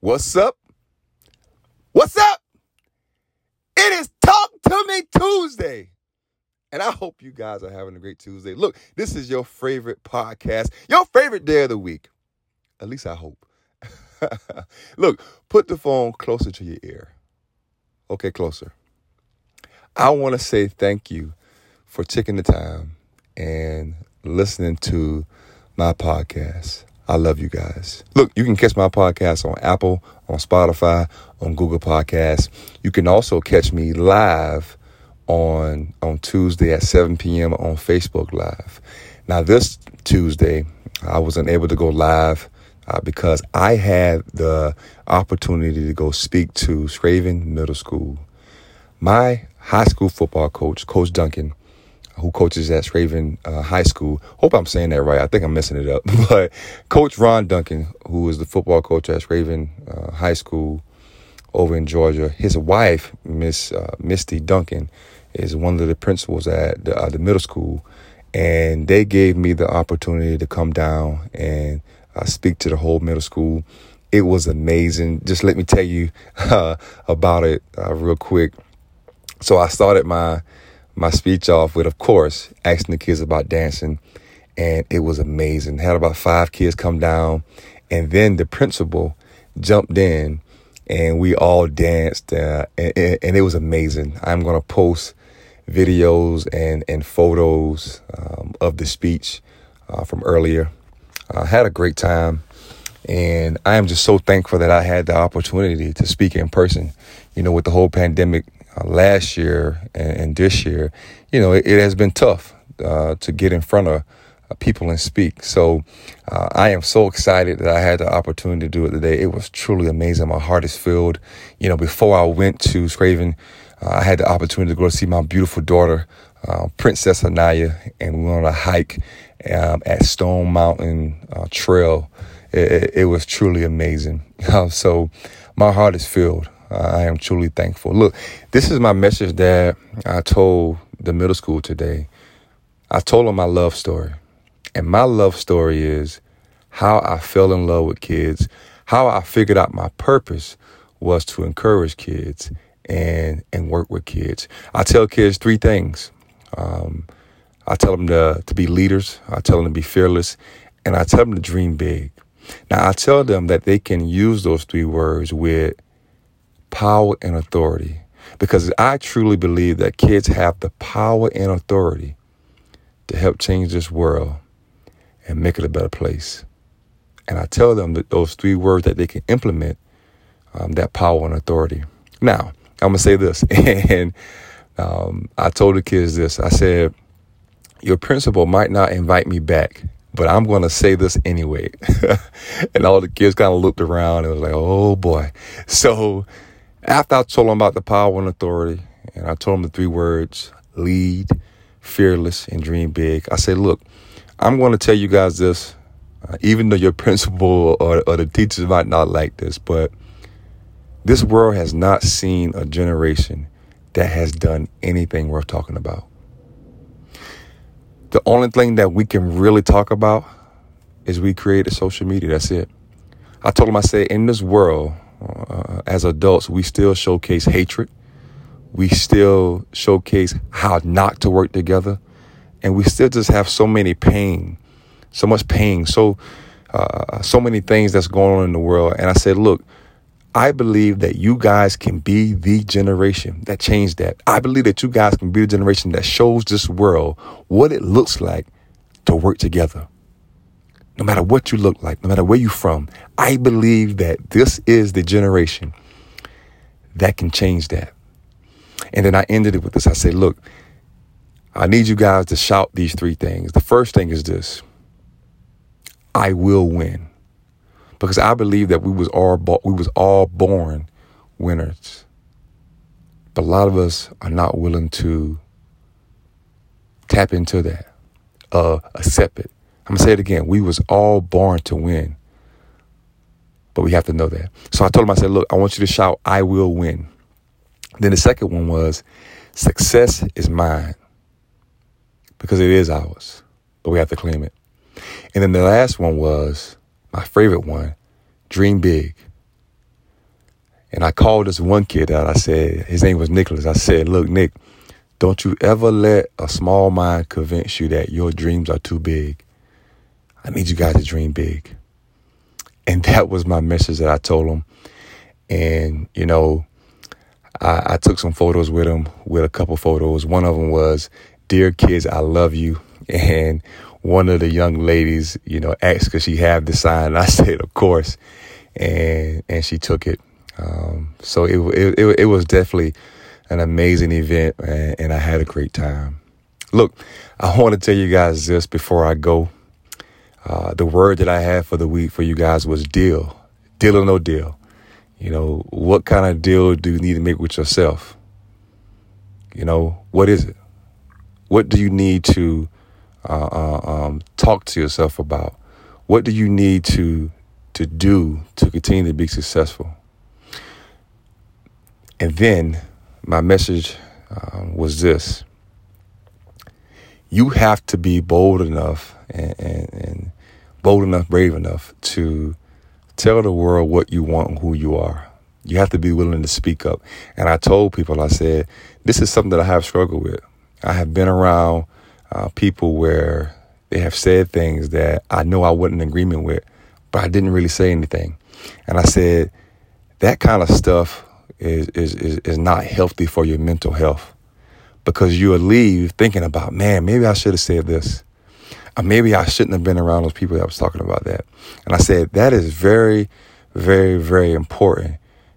What's up? What's up? It is Talk to Me Tuesday. And I hope you guys are having a great Tuesday. Look, this is your favorite podcast, your favorite day of the week. At least I hope. Look, put the phone closer to your ear. Okay, closer. I want to say thank you for taking the time and listening to my podcast. I love you guys. Look, you can catch my podcast on Apple, on Spotify, on Google Podcasts. You can also catch me live on on Tuesday at 7 p.m. on Facebook Live. Now, this Tuesday, I wasn't able to go live uh, because I had the opportunity to go speak to Scraven Middle School. My high school football coach, Coach Duncan, who coaches at Scraven uh, High School. Hope I'm saying that right. I think I'm messing it up. But Coach Ron Duncan, who is the football coach at Scraven uh, High School over in Georgia, his wife, Miss uh, Misty Duncan, is one of the principals at the, uh, the, middle school. And they gave me the opportunity to come down and uh, speak to the whole middle school. It was amazing. Just let me tell you uh, about it real quick. So I started my my speech off with, of course, asking the kids about dancing. And it was amazing. Had about five kids come down. And then the principal jumped in and we all danced. Uh, and, and, it was amazing. I'm going to post videos and, and photos um, of the speech uh, from earlier. I had a great time. And I am just so thankful that I had the opportunity to speak in person. You know, with the whole pandemic uh, last year and, and, this year, you know, it, it has been tough uh, to get in front of uh, people and speak. So uh, I am so excited that I had the opportunity to do it today. It was truly amazing. My heart is filled. You know, before I went to Scraven, uh, I had the opportunity to go see my beautiful daughter, uh, Princess Anaya, and we went on a hike um, at Stone Mountain Trail. It, it, it, was truly amazing. so my heart is filled. I am truly thankful. Look, this is my message that I told the middle school today. I told them my love story. And my love story is how I fell in love with kids, how I figured out my purpose was to encourage kids and and work with kids. I tell kids three things. Um, I tell them to, to be leaders. I tell them to be fearless. And I tell them to dream big. Now, I tell them that they can use those three words with power and authority because I truly believe that kids have the power and authority to help change this world and make it a better place. And I tell them that those three words that they can implement um, that power and authority. Now, I'm gonna say this, and um, I told the kids this. I said, "Your principal might not invite me back, but I'm gonna say this anyway." and all the kids kind of looked around and was like, "Oh boy!" So after I told him about the power and authority, and I told him the three words lead, fearless, and dream big, I said, look, I'm going to tell you guys this, uh, even though your principal or, or the teachers might not like this, but this world has not seen a generation that has done anything worth talking about. The only thing that we can really talk about is we created social media. That's it. I told him, I said, in this world, uh, as adults, we still showcase hatred. We still showcase how not to work together. And we still just have so many pain, so much pain, so uh, so many things that's going on in the world. And I said, look, I believe that you guys can be the generation that changed that. I believe that you guys can be the generation that shows this world what it looks like to work together no matter what you look like, no matter where you're from, I believe that this is the generation that can change that. And then I ended it with this. I said, look, I need you guys to shout these three things. The first thing is this I will win. Because I believe that we was all we was all born winners. But a lot of us are not willing to tap into that, uh, accept it. I'm gonna say it again. We was all born to win. But we have to know that. So I told him, I said, look, I want you to shout, I will win. Then the second one was, success is mine. Because it is ours. But we have to claim it. And then the last one was my favorite one, dream big. And I called this one kid out. I said, his name was Nicholas. I said, look, Nick, don't you ever let a small mind convince you that your dreams are too big. I need you guys to dream big. And that was my message that I told him. And, you know, I, I took some photos with him, with a couple photos. One of them was, Dear kids, I love you. And one of the young ladies, you know, asked could she have the sign. And I said, of course. And, and she took it. Um, so it, it, it, was definitely an amazing event and, and I had a great time. Look, I want to tell you guys this before I go. Uh, the word that I had for the week for you guys was deal. Deal or no deal. You know, what kind of deal do you need to make with yourself? You know, what is it? What do you need to uh, uh, um, talk to yourself about? What do you need to to do to continue to be successful? And then my message um, was this: you have to be bold enough and, and, and bold enough, brave enough to tell the world what you want and who you are. You have to be willing to speak up. And I told people, I said, this is something that I have struggled with. I have been around uh, people where they have said things that I know I wasn't in agreement with, but I didn't really say anything. And I said, that kind of stuff is, is, is, is not healthy for your mental health because you'll leave thinking about, man, maybe I should have said this. Maybe I shouldn't have been around those people that was talking about that. And I said, that is very, very, very important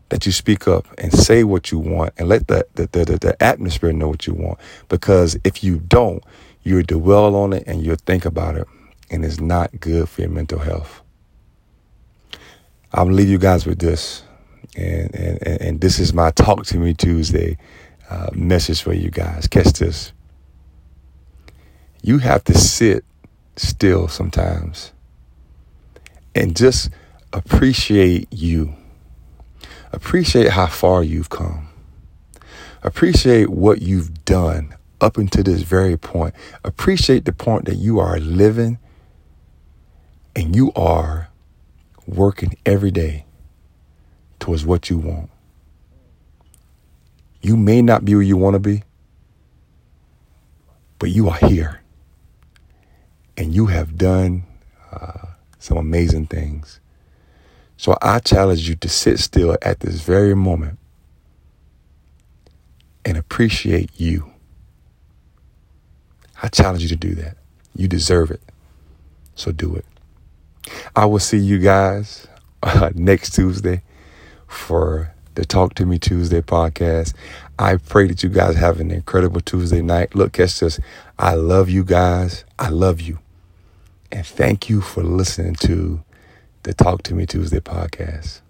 that you speak up and say what you want and let the, the, the, the, atmosphere know what you want. Because if you don't, you'll dwell on it and you'll think about it. And it's not good for your mental health. I'm gonna leave you guys with this. And, and, and this is my Talk to Me Tuesday uh, message for you guys. Catch this. You have to sit still sometimes and just appreciate you. Appreciate how far you've come. Appreciate what you've done up until this very point. Appreciate the point that you are living and you are working every day towards what you want. You may not be where you want to be, but you are here. And you have done uh, some amazing things. So I challenge you to sit still at this very moment and appreciate you. I challenge you to do that. You deserve it. So do it. I will see you guys uh, next Tuesday for the Talk to Me Tuesday podcast. I pray that you guys have an incredible Tuesday night. Look, catch this. I love you guys. I love you. And thank you for listening to the Talk to Me Tuesday podcast.